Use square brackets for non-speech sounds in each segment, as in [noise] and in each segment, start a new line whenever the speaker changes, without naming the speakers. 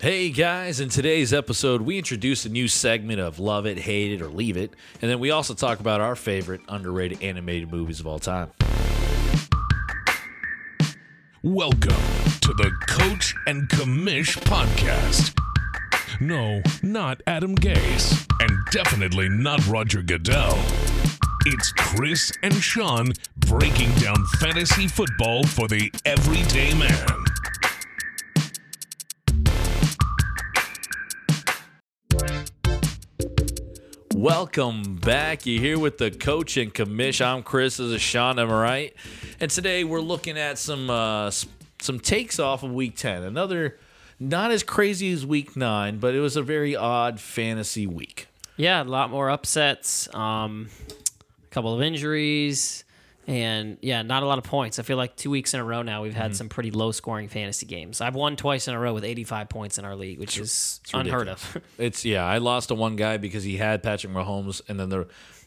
Hey guys, in today's episode, we introduce a new segment of Love It, Hate It, or Leave It, and then we also talk about our favorite underrated animated movies of all time.
Welcome to the Coach and Commish podcast. No, not Adam Gase, and definitely not Roger Goodell. It's Chris and Sean breaking down fantasy football for the everyday man.
Welcome back. You're here with the coach and commish. I'm Chris. This is Sean. Am I right? And today we're looking at some uh, some takes off of Week Ten. Another not as crazy as Week Nine, but it was a very odd fantasy week.
Yeah, a lot more upsets, um, a couple of injuries, and yeah, not a lot of points. I feel like two weeks in a row now we've
Mm-hmm.
had some pretty low scoring fantasy games. I've won twice in a row with 85 points in our league, which is unheard of. [laughs]
It's yeah. I lost to one guy because he had Patrick Mahomes, and then the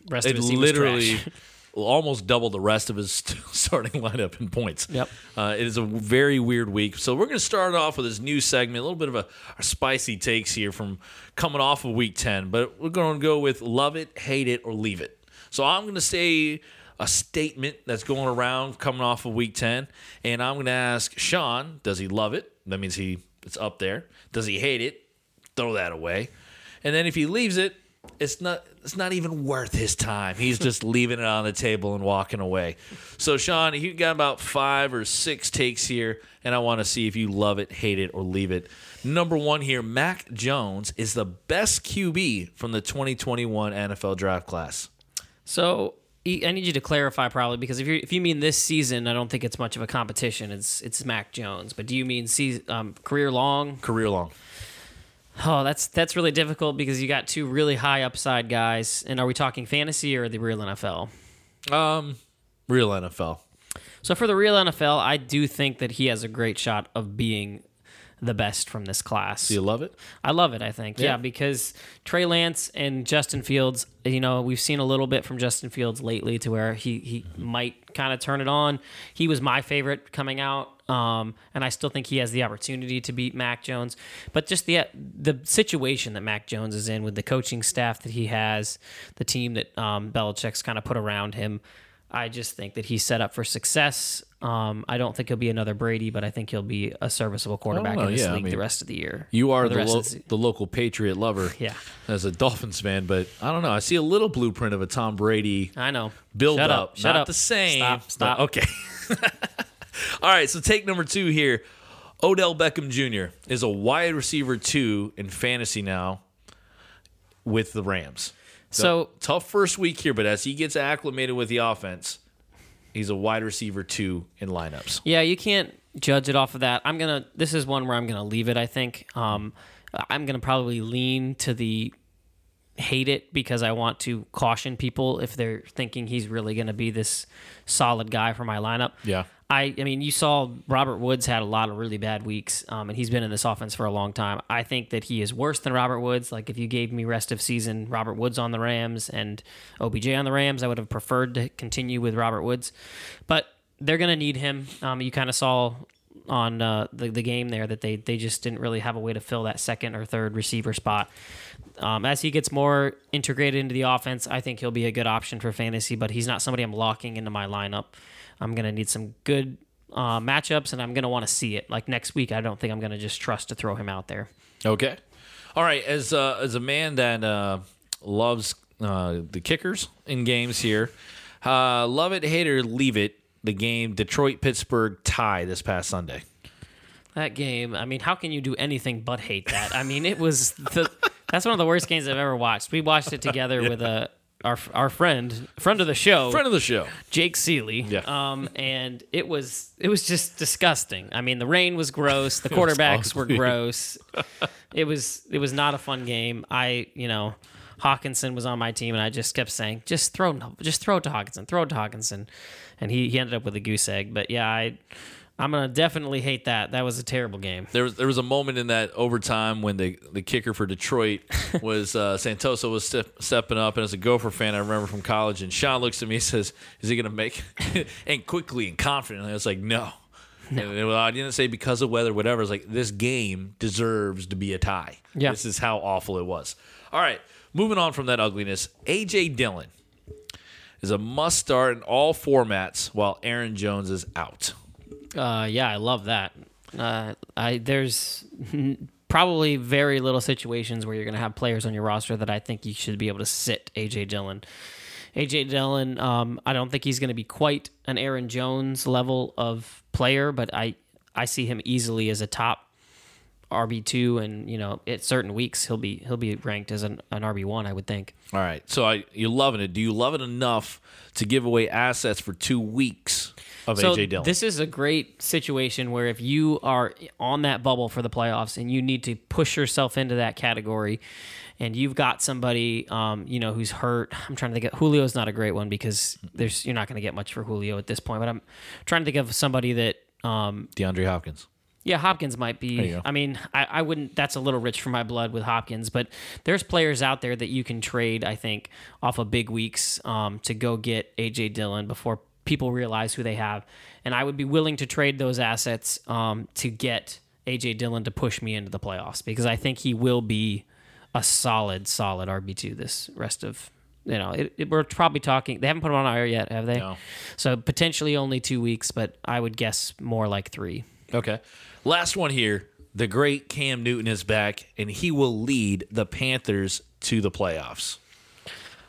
Rest of his team was
literally [laughs] almost doubled the rest of his [laughs] starting lineup in points.
Yep.
Uh, it is a very weird week. So we're going to start off with this new segment, a little bit of a, a spicy takes here from coming off of week 10, but we're going to go with love it, hate it, or leave it. So I'm going to say a statement that's going around coming off of week 10, and I'm going to ask Sean, does he love it? That means he it's up there. Does he hate it? Throw that away. And then if he leaves it, it's not it's not even worth his time. He's just [laughs] leaving it on the table and walking away. So Sean, you got about five or six takes here, and I want to see if you love it, hate it, or leave it. Number one here, Mac Jones is the best QB from the 2021 NFL draft class.
So I need you to clarify probably because if you if you mean this season, I don't think it's much of a competition. It's it's Mac Jones, but do you mean season, um, career long?
Career long.
Oh, that's that's really difficult because you got two really high upside guys. And are we talking fantasy or the real NFL?
Um, real NFL.
So for the real NFL, I do think that he has a great shot of being the best from this class.
Do you love it?
I love it, I think. Yeah.
Yeah.
because Trey Lance and Justin Fields, you know, we've seen a little bit from Justin Fields lately to where he he might kind of turn it on. He was my favorite coming out. Um, and I still think he has the opportunity to beat Mac Jones, but just the the situation that Mac Jones is in with the coaching staff that he has, the team that um, Belichick's kind of put around him, I just think that he's set up for success. Um, I don't think he'll be another Brady, but I think he'll be a serviceable quarterback
Oh,
in this
yeah, I
league
mean,
the rest of the year.
You are
Or
the, lo-
the-
the local Patriot lover. [laughs]
Yeah.
As a Dolphins fan, but I don't know. I see a little blueprint of a Tom Brady
I know.
build
Shut
up.
Shut
Not
up.
the same.
Stop.
but-
Stop.
okay. [laughs] All right. So take number two here. Odell Beckham Jr. is a wide receiver two in fantasy now with the Rams.
So
Tough first week here, but as he gets acclimated with the offense, he's a wide receiver two in lineups.
yeah, you can't judge it off of that. I'm gonna. This is one where I'm gonna leave it. I think. Um, I'm gonna probably lean to the hate it because I want to caution people if they're thinking he's really gonna be this solid guy for my lineup.
Yeah.
I, I mean, you saw Robert Woods had a lot of really bad weeks, um, and he's been in this offense for a long time. I think that he is worse than Robert Woods. Like, if you gave me rest of season Robert Woods on the Rams and OBJ on the Rams, I would have preferred to continue with Robert Woods. But they're going to need him. Um, you kind of saw on uh, the, the game there that they, they just didn't really have a way to fill that second or third receiver spot. Um, as he gets more integrated into the offense, I think he'll be a good option for fantasy, but he's not somebody I'm locking into my lineup. I'm going to need some good uh, matchups, and I'm going to want to see it. Like next week, I don't think I'm going to just trust to throw him out there.
Okay. All right. As uh, as a man that uh, loves uh, the kickers in games here, uh, love it, hate it, or leave it. The game Detroit Pittsburgh tie this past Sunday.
That game, I mean, how can you do anything but hate that? I mean, it was the that's one of the worst games I've ever watched. We watched it together [laughs] with a our our friend friend of the show,
Friend of the show.
Jake Seeley.
Yeah.
Um, and it was it was just disgusting. I mean, the rain was gross. The [laughs] quarterbacks were [laughs] gross. it was it was not a fun game. I you know. Hockenson was on my team, and I just kept saying, "Just throw, just throw it to Hockenson, throw it to Hockenson," and he, he ended up with a goose egg. But yeah, I I'm gonna definitely hate that. That was a terrible game.
There was there was a moment in that overtime when the the kicker for Detroit [laughs] was uh, Santoso was step, stepping up, and as a Gopher fan, I remember from college, and Sean looks at me and says, "Is he going to make?" [laughs] and quickly and confidently, I was like, "No." And it- I didn't say because of weather, whatever. It's like this game deserves to be a tie.
Yeah.
This is how awful it was. All right, moving on from that ugliness. AJ Dillon is a must start in all formats while Aaron Jones is out.
Uh, yeah, I love that. Uh, I there's [laughs] probably very little situations where you're going to have players on your roster that I think you should be able to sit AJ Dillon. AJ Dillon, um, I don't think he's going to be quite an Aaron Jones level of player, but I I see him easily as a top RB two, and you know, at certain weeks he'll be he'll be ranked as an, an RB one. I would think.
All right, so I you're loving it. Do you love it enough to give away assets for two weeks of
So
AJ Dillon?
this is a great situation where if you are on that bubble for the playoffs and you need to push yourself into that category, and you've got somebody, um, you know, who's hurt. I'm trying to think. Of, Julio's not a great one because there's you're not going to get much for Julio at this point. But I'm trying to think of somebody that. Um,
DeAndre Hopkins.
yeah, Hopkins might be. I mean, I, I wouldn't. That's a little rich for my blood with Hopkins, but there's players out there that you can trade. I think off of big weeks um, to go get AJ Dillon before people realize who they have, and I would be willing to trade those assets um, to get AJ Dillon to push me into the playoffs because I think he will be a solid, solid RB two this rest of. You know, it, it- we're probably talking. They haven't put him on IR yet, have they?
No.
So potentially only two weeks, but I would guess more like three.
Okay. Last one here. The great Cam Newton is back, and he will lead the Panthers to the playoffs.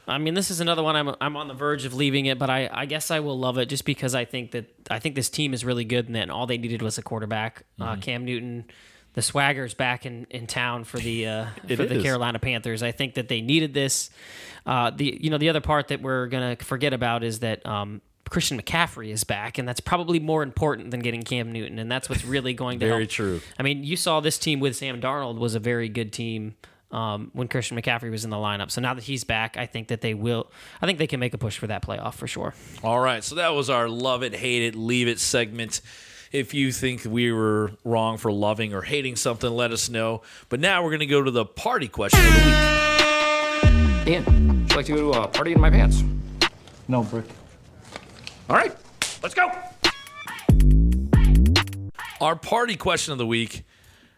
I mean, this is another one I'm I'm on the verge of leaving it, but I, I guess I will love it just because I think that I think this team is really good, and that all they needed was a quarterback.
Mm-hmm.
Uh, Cam Newton, the swagger's back in, in town for the uh, [laughs] for the. Carolina Panthers. I think that they needed this. Uh, the you know the other part that we're gonna forget about is that um, Christian McCaffrey is back, and that's probably more important than getting Cam Newton, and that's what's really going to help. [laughs]
Very
help.
true.
I mean, you saw this team with Sam Darnold was a very good team um, when Christian McCaffrey was in the lineup. So now that he's back, I think that they will. I think they can make a push for that playoff for sure.
All right. So that was our love it, hate it, leave it segment. If you think we were wrong for loving or hating something, let us know. But now we're going to go to the party question of the week.
Ian, would you like to go to a party in my pants?
No, Brick.
All right, let's go.
Our party question of the week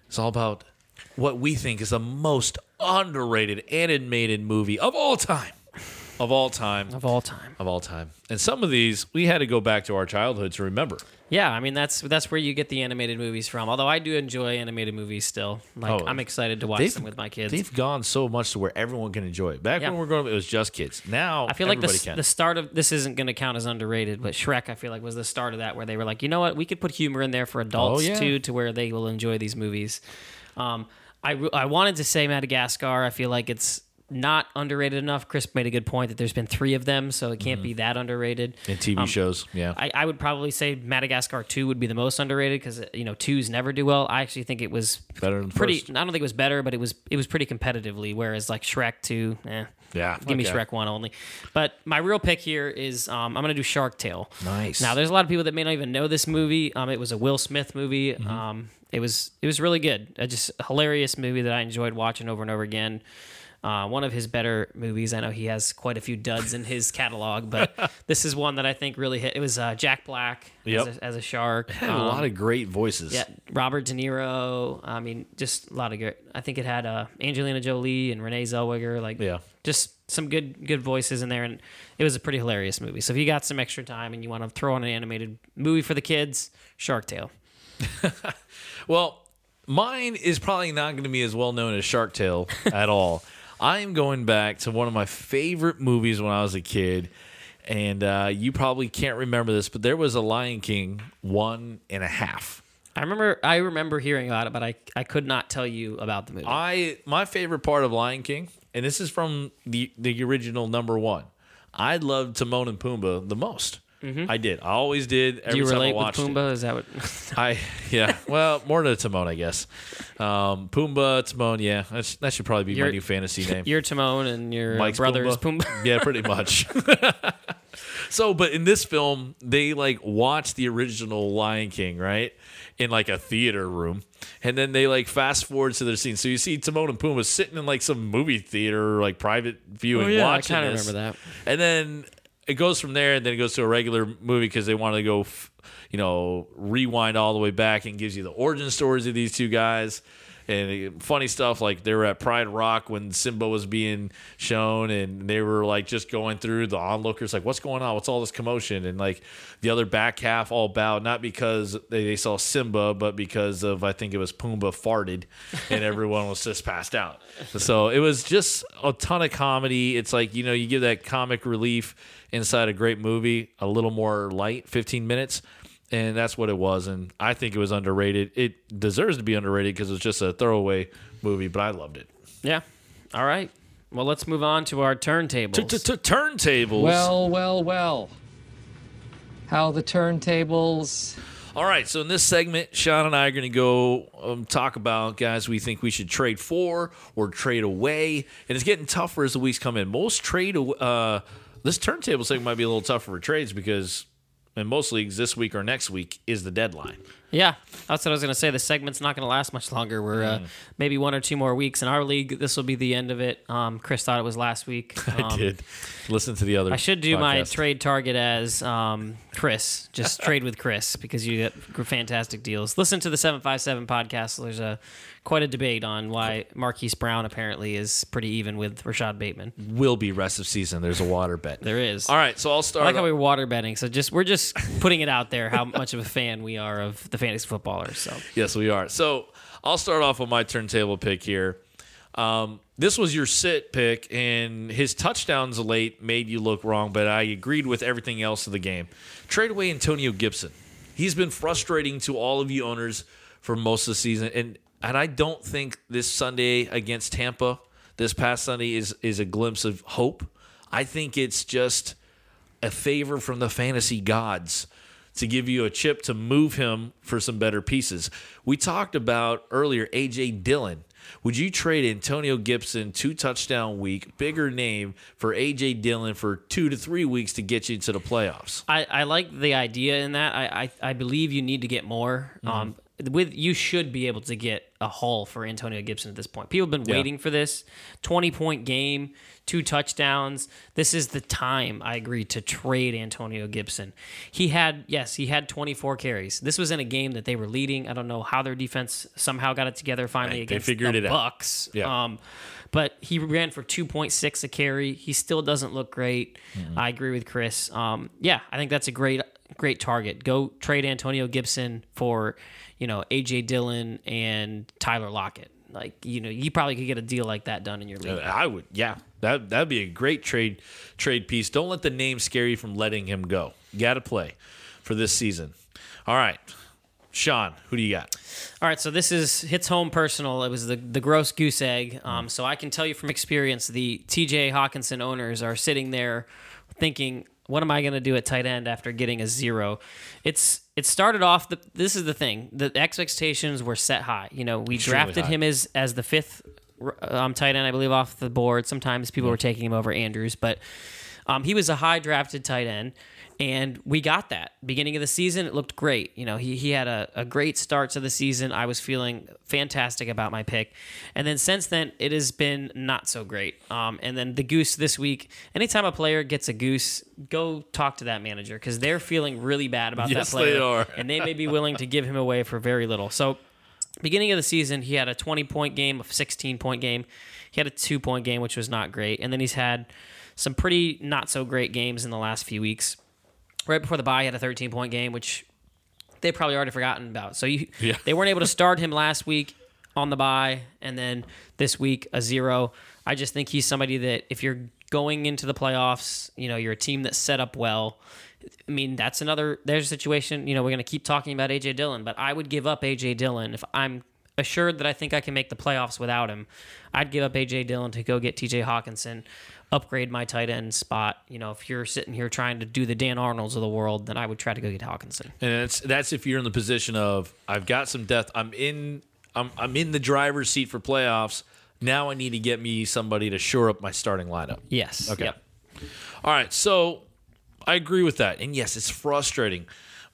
is all about what we think is the most underrated animated movie of all time. Of all time.
Of all time,
Of all time. And some of these, we had to go back to our childhood to remember.
yeah. I mean, that's that's where you get the animated movies from. Although I do enjoy animated movies still. Like
Oh,
I'm excited to watch them with my kids.
They've gone so much to where everyone can enjoy it. Back
Yeah.
when we were growing up, it was just kids. Now
I feel like the, the start of this isn't going to count as underrated, but Shrek I feel like was the start of that where they were like, you know what, we could put humor in there for adults
Oh, yeah.
too, to where they will enjoy these movies. Um, I I wanted to say Madagascar. I feel like it's not underrated enough. Chris made a good point that there's been three of them, so it can't be that underrated.
in TV
Um,
shows, yeah.
I, I would probably say Madagascar 2 would be the most underrated because you know twos never do well. I actually think it was
Better than
pretty.
first.
I don't think it was better, but it was it was pretty competitively. Whereas like Shrek 2, eh,
Yeah,
give me. Shrek 1 only. But my real pick here is um, I'm gonna do Shark Tale.
Nice.
Now there's a lot of people that may not even know this movie. Um, it was a Will Smith movie.
Mm-hmm.
Um, it was it was really good. Uh, just hilarious movie that I enjoyed watching over and over again. Uh, one of his better movies. I know he has quite a few duds in his catalog, but [laughs] this is one that I think really hit. It was uh, Jack Black
Yep.
as, a, as a shark.
had a
Um,
lot of great voices.
yeah, Robert De Niro. I mean, just a lot of good. I think it had uh, Angelina Jolie and Renee Zellweger. Like,
Yeah.
just some good good voices in there, and it was a pretty hilarious movie. So if you got some extra time and you want to throw on an animated movie for the kids, Shark Tale. [laughs]
Well, mine is probably not going to be as well known as Shark Tale at all. [laughs] I am going back to one of my favorite movies when I was a kid. And uh, you probably can't remember this, but there was a Lion King one and a half.
I remember I remember hearing about it, but I I could not tell you about the movie.
I my favorite part of Lion King, and this is from the the original number one. I loved Timon and Pumbaa the most. I did. I always did. Every
do you
time
relate
I
with
watched it.
Pumbaa? Is that what? [laughs]
I yeah. Well, more to Timon, I guess. Um, Pumbaa, Timon. Yeah, that's, that should probably be my new fantasy [laughs] name.
your Timon and your
Mike's
brother's
Pumbaa.
Pumbaa.
yeah, pretty [laughs] much. so, but in this film, they like watch the original Lion King, right? In like a theater room. And then they like fast forward to their scene. So you see Timon and Pumbaa sitting in like some movie theater, like private viewing,
Oh, yeah, I
watching
kinda
this.
remember that.
And then it goes from there, and then it goes to a regular movie because they want to go you know, rewind all the way back and gives you the origin stories of these two guys. And uh, funny stuff like they were at Pride Rock when Simba was being shown, and they were like just going through the onlookers, like, what's going on? What's all this commotion? And like the other back half all bowed, not because they, they saw Simba, but because of, I think it was Pumbaa farted, and [laughs] everyone was just passed out. So it was just a ton of comedy. It's like, you know, you give that comic relief inside a great movie, a little more light, 15 minutes and that's what it was. And I think it was underrated. It deserves to be underrated because it's just a throwaway movie, but I loved it.
Yeah. All right. Well, let's move on to our turntables.
Turntables.
Well, well, well. How the turntables.
all right. So in this segment, Sean and I are going to go um, talk about guys we think we should trade for or trade away, and it's getting tougher as the weeks come in. Most trade, uh, this turntable segment might be a little tougher for trades because. In most leagues, this week or next week is the deadline.
Yeah, that's what I was going to say. The segment's not going to last much longer. We're uh, maybe one or two more weeks in our league. This will be the end of it. Um, Chris thought it was last week. [laughs] Um,
I did listen to the other.
I should do my trade target as um, Chris. Just [laughs] trade with Chris because you get fantastic deals. Listen to the seven five seven podcast. There's a quite a debate on why Marquise Brown apparently is pretty even with Rashod Bateman.
will be rest of season. There's a water bet.
There is.
All right, so I'll
I
start.
like how we're water betting. So just we're just putting it out there how [laughs] much of a fan we are of the fantasy footballers. So
yes, we are. So I'll start off with my turntable pick here. Um, this was your sit pick, and his touchdowns late made you look wrong, but I agreed with everything else of the game. Trade away Antonio Gibson. He's been frustrating to all of you owners for most of the season, and and I don't think this Sunday against Tampa, this past Sunday, is is a glimpse of hope. I think it's just a favor from the fantasy gods to give you a chip to move him for some better pieces. We talked about earlier AJ Dillon. Would you trade Antonio Gibson two touchdown week, bigger name for AJ Dillon for two to three weeks to get you to the playoffs?
I, I like the idea in that. I, I, I believe you need to get more. Um, with you should be able to get a haul for Antonio Gibson at this point. People have been
Yeah.
waiting for this. Twenty point game, two touchdowns. This is the time I agree to trade Antonio Gibson. He had yes, he had twenty four carries. This was in a game that they were leading. I don't know how their defense somehow got it together finally
They
against
figured
the
it out.
Bucks.
Yeah.
Um, but he ran for 2.6 a carry. He still doesn't look great. I agree with Chris. Um, yeah, I think that's a great great target. Go trade Antonio Gibson for, you know, AJ Dillon and Tyler Lockett. Like, you know, you probably could get a deal like that done in your league.
I would, yeah. That that'd be a great trade trade piece. Don't let the name scare you from letting him go. You got to play for this season. All right, Sean, who do you got?
All right, so this is hits home personal. It was the the gross goose egg. Um, so I can tell you from experience, the T.J. Hockenson owners are sitting there thinking, "What am I going to do at tight end after getting a zero? It's it started off. The, this is the thing. The expectations were set high. You know, we
Extremely
drafted
high.
him as as the fifth um, tight end, I believe, off the board. Sometimes people were taking him over Andrews, but um, he was a high drafted tight end, and we got that. Beginning of the season, it looked great. You know, he, he had a, a great start to the season. I was feeling fantastic about my pick. And then since then, it has been not so great. Um, and then the goose this week, anytime a player gets a goose, go talk to that manager because they're feeling really bad about
Yes,
that player.
they are.
and they may be [laughs] willing to give him away for very little. So, beginning of the season, he had a 20 point game, a 16 point game. He had a two point game, which was not great. And then he's had some pretty not so great games in the last few weeks. Right before the bye, he had a 13 point game, which they probably already forgotten about. So you,
Yeah.
they weren't able to start him last week on the bye, and then this week a zero. I just think he's somebody that if you're going into the playoffs, you know, you're a team that's set up well. I mean, that's another. There's a situation. You know, we're going to keep talking about AJ Dillon, but I would give up AJ Dillon if I'm assured that I think I can make the playoffs without him. I'd give up AJ Dillon to go get TJ Hockenson, upgrade my tight end spot. You know, if you're sitting here trying to do the Dan Arnolds of the world, then I would try to go get Hockenson.
And that's that's if you're in the position of I've got some depth. I'm in I'm I'm in the driver's seat for playoffs. Now I need to get me somebody to shore up my starting lineup.
Yes.
Okay.
Yep.
All right, so I agree with that. And yes, it's frustrating,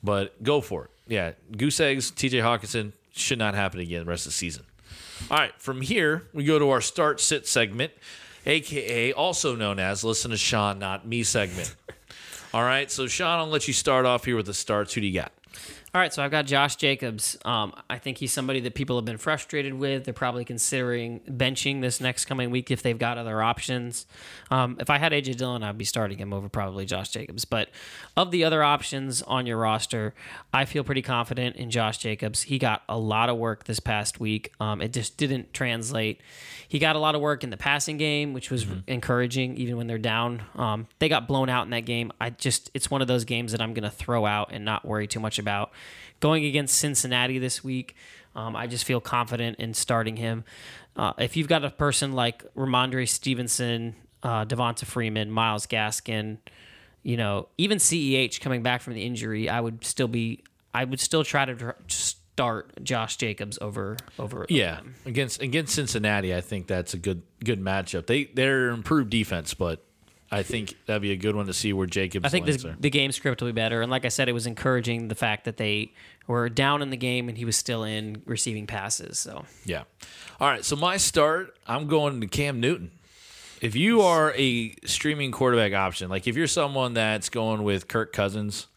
but go for it. Yeah, goose eggs, TJ Hockenson should not happen again the rest of the season. All right, from here, we go to our start sit segment, aka also known as listen to Sean, not me segment. [laughs] All right, so Sean, I'll let you start off here with the starts. Who do you got?
All right, so I've got Josh Jacobs. Um, I think he's somebody that people have been frustrated with. They're probably considering benching this next coming week if they've got other options. Um, if I had AJ Dillon, I'd be starting him over probably Josh Jacobs. But of the other options on your roster, I feel pretty confident in Josh Jacobs. He got a lot of work this past week. Um, it just didn't translate. He got a lot of work in the passing game, which was encouraging, even when they're down. Um, they got blown out in that game. I just, it's one of those games that I'm going to throw out and not worry too much about. Going against Cincinnati this week, um, I just feel confident in starting him. Uh, if you've got a person like Rhamondre Stevenson, uh, Devonta Freeman, Myles Gaskin, you know, even CEH coming back from the injury, I would still be, I would still try to start Josh Jacobs over over.
Yeah, against against Cincinnati, I think that's a good good matchup. They they're improved defense, but I think that'd be a good one to see where Jacobs.
I think this, the game script will be better. And like I said, it was encouraging the fact that they were down in the game and he was still in receiving passes. So
Yeah. All right. So my start, I'm going to Cam Newton. If you are a streaming quarterback option, like if you're someone that's going with Kirk Cousins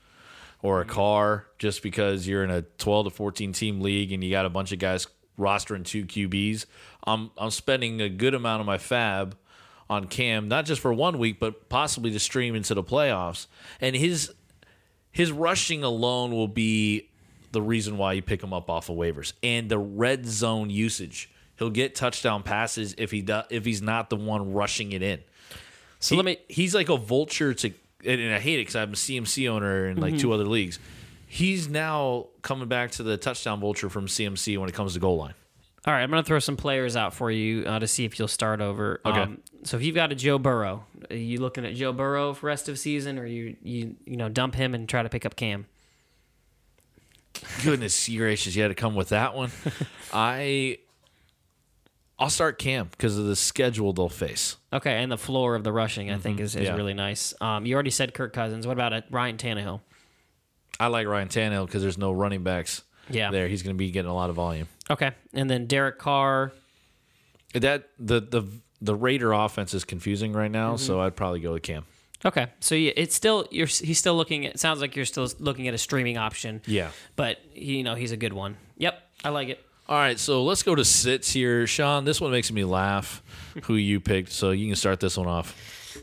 or a mm-hmm. Carr just because you're in a 12 to 14 team league and you got a bunch of guys rostering two QBs, I'm I'm spending a good amount of my FAAB on Cam, not just for one week, but possibly to stream into the playoffs. And his his rushing alone will be the reason why you pick him up off of waivers and the red zone usage. He'll get touchdown passes if he does if he's not the one rushing it in.
so let me.
He's like a vulture to, and and I hate it because I'm a CMC owner in like two mm-hmm. other leagues. He's now coming back to the touchdown vulture from CMC when it comes to goal line.
All right, I'm going to throw some players out for you uh, to see if you'll start over.
Okay.
so if you've got a Joe Burrow, are you looking at Joe Burrow for rest of season, or you you you know dump him and try to pick up Cam?
Goodness [laughs] gracious, you had to come with that one. [laughs] I I'll start Cam because of the schedule they'll face.
Okay, and the floor of the rushing, I think, is, is
yeah.
really nice. Um, you already said Kirk Cousins. What about a Ryan Tannehill?
I like Ryan Tannehill because there's no running backs
Yeah.
there. He's going to be getting a lot of volume.
Okay, and then Derek Carr.
That the the the Raider offense is confusing right now, so mm-hmm. I'd probably go with Cam.
Okay, so yeah, it's still you're he's still looking at. It sounds like you're still looking at a streaming option.
Yeah.
but you know he's a good one. Yep, I like it.
All right, so let's go to sits here, Sean. This one makes me laugh. Who you picked? So you can start this one off.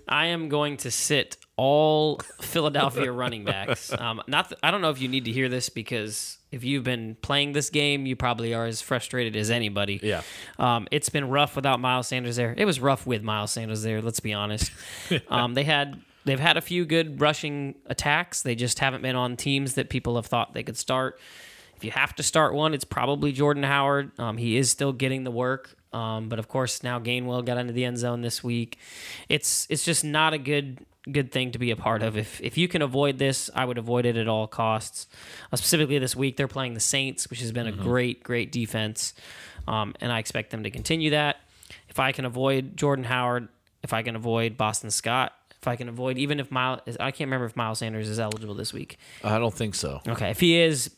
I am going to sit all Philadelphia running backs. Um, not, th- I don't know if you need to hear this because if you've been playing this game, you probably are as frustrated as anybody.
Yeah.
Um, it's been rough without Miles Sanders there. It was rough with Miles Sanders there. Let's be honest. [laughs] um, they had they've had a few good rushing attacks. They just haven't been on teams that people have thought they could start. If you have to start one, it's probably Jordan Howard. Um, he is still getting the work, um, but of course now Gainwell got into the end zone this week. It's it's just not a good good thing to be a part of. If if you can avoid this, I would avoid it at all costs. Uh, specifically this week, they're playing the Saints, which has been a great great defense, um, and I expect them to continue that. If I can avoid Jordan Howard, if I can avoid Boston Scott. If I can avoid, even if Miles, I can't remember if Miles Sanders is eligible this week.
I don't think so.
Okay, if he is,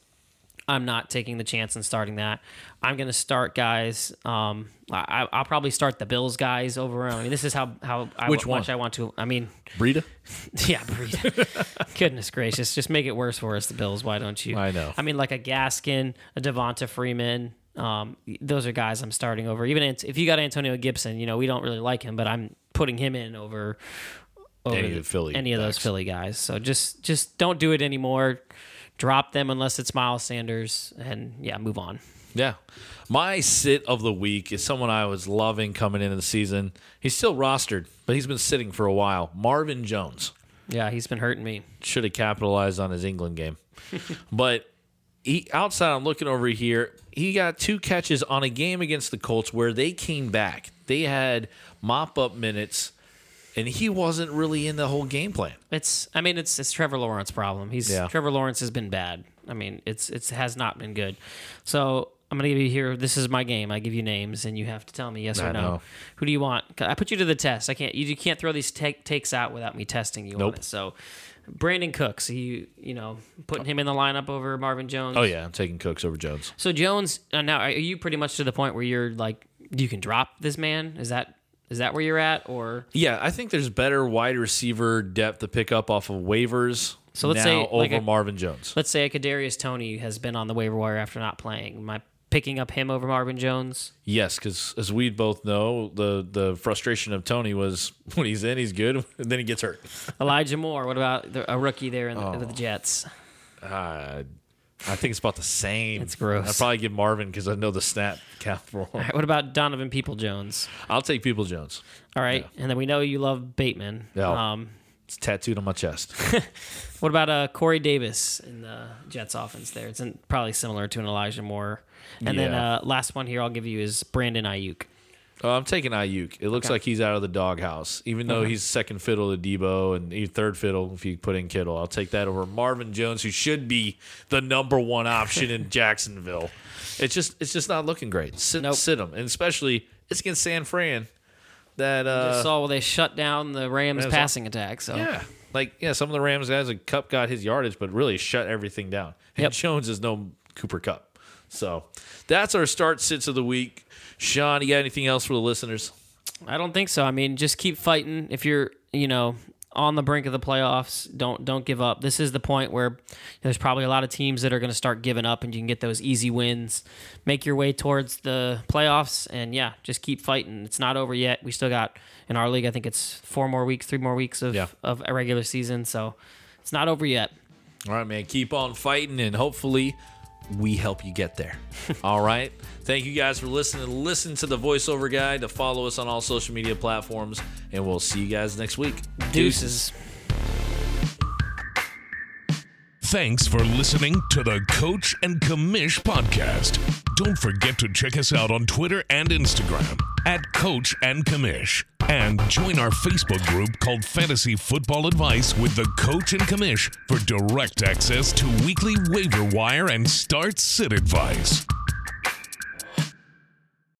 I'm not taking the chance and starting that. I'm going to start guys. Um, I, I'll probably start the Bills guys over. I mean, this is how how I,
Which
much
one?
I want to. I mean,
Breida? [laughs]
yeah, Breida. [laughs] Goodness gracious, just make it worse for us, the Bills. Why don't you?
I know.
I mean, like a Gaskin, a Devonta Freeman. Um, those are guys I'm starting over. Even if you got Antonio Gibson, you know we don't really like him, but I'm putting him in over. over
Any of the Philly
any of those. Philly guys. So just just don't do it anymore. Drop them unless it's Miles Sanders, and yeah, move on.
Yeah. My sit of the week is someone I was loving coming into the season. He's still rostered, but he's been sitting for a while. Marvin Jones
Yeah, he's been hurting me.
should have capitalized on his England game. [laughs] but he outside I'm looking over here, he got two catches on a game against the Colts where they came back. They had mop up minutes and he wasn't really in the whole game plan.
It's I mean it's it's Trevor Lawrence problem. He's
Yeah.
Trevor Lawrence has been bad. I mean it's it's has not been good. So I'm gonna give you here. This is my game. I give you names, and you have to tell me yes
I
or no.
know.
Who do you want? I put you to the test. I can't. You, you can't throw these take, takes out without me testing you on
Nope.
it. So, Brandin Cooks. You you know putting him in the lineup over Marvin Jones.
Oh yeah, I'm taking Cooks over Jones.
So Jones. Uh, now are you pretty much to the point where you're like you can drop this man? Is that is that where you're at or?
Yeah, I think there's better wide receiver depth to pick up off of waivers
So let's
now
say
over
like a,
Marvin Jones.
let's say a Kadarius Toney has been on the waiver wire after not playing. Am I picking up him over Marvin Jones?
Yes, because as we both know, the the frustration of Toney was [laughs] when he's in, he's good, and [laughs] then he gets hurt.
Elijah Moore. What about the, a rookie there in the,
Oh.
the Jets?
Uh, I think it's about the same.
It's gross.
I'd probably give Marvin because I know the snap count for him.
All right, what about Donovan People Jones?
I'll take People Jones.
All right, and then we know you love Bateman.
Yeah.
Um,
It's tattooed on my chest. [laughs]
what about uh, Corey Davis in the Jets offense? There, it's in, probably similar to an Elijah Moore. And then uh, last one here I'll give you is Brandon Aiyuk.
Uh, I'm taking Aiyuk. It looks
Okay.
like he's out of the doghouse, even though he's second fiddle to Deebo and third fiddle if you put in Kittle. I'll take that over Marvin Jones, who should be the number one option in [laughs] Jacksonville. It's just it's just not looking great. Sit,
Nope.
sit him, and especially it's against San Fran. That uh,
saw where they shut down the Rams
Rams
passing attack. So
yeah, like yeah, some of the Rams guys, like Kupp got his yardage, but really shut everything down. And
Yep.
Jones is no Cooper Kupp, so that's our start sits of the week. Sean, you got anything else for the listeners?
I don't think so. I mean, just keep fighting. If you're, you know, on the brink of the playoffs, don't don't give up. This is the point where there's probably a lot of teams that are going to start giving up, and you can get those easy wins. Make your way towards the playoffs, and yeah, just keep fighting. It's not over yet. We still got in our league. I think it's four more weeks, three more weeks of
Yeah.
of a regular season, so it's not over yet.
All right, man. Keep on fighting, and hopefully, we help you get there. [laughs] all right. Thank you guys for listening. Listen to the voiceover guy to follow us on all social media platforms, and we'll see you guys next week.
Deuces.
Thanks for listening to the Coach and Commish podcast. Don't forget to check us out on Twitter and Instagram at Coach and Commish. And join our Facebook group called Fantasy Football Advice with the Coach and Commish for direct access to weekly waiver wire and start sit advice.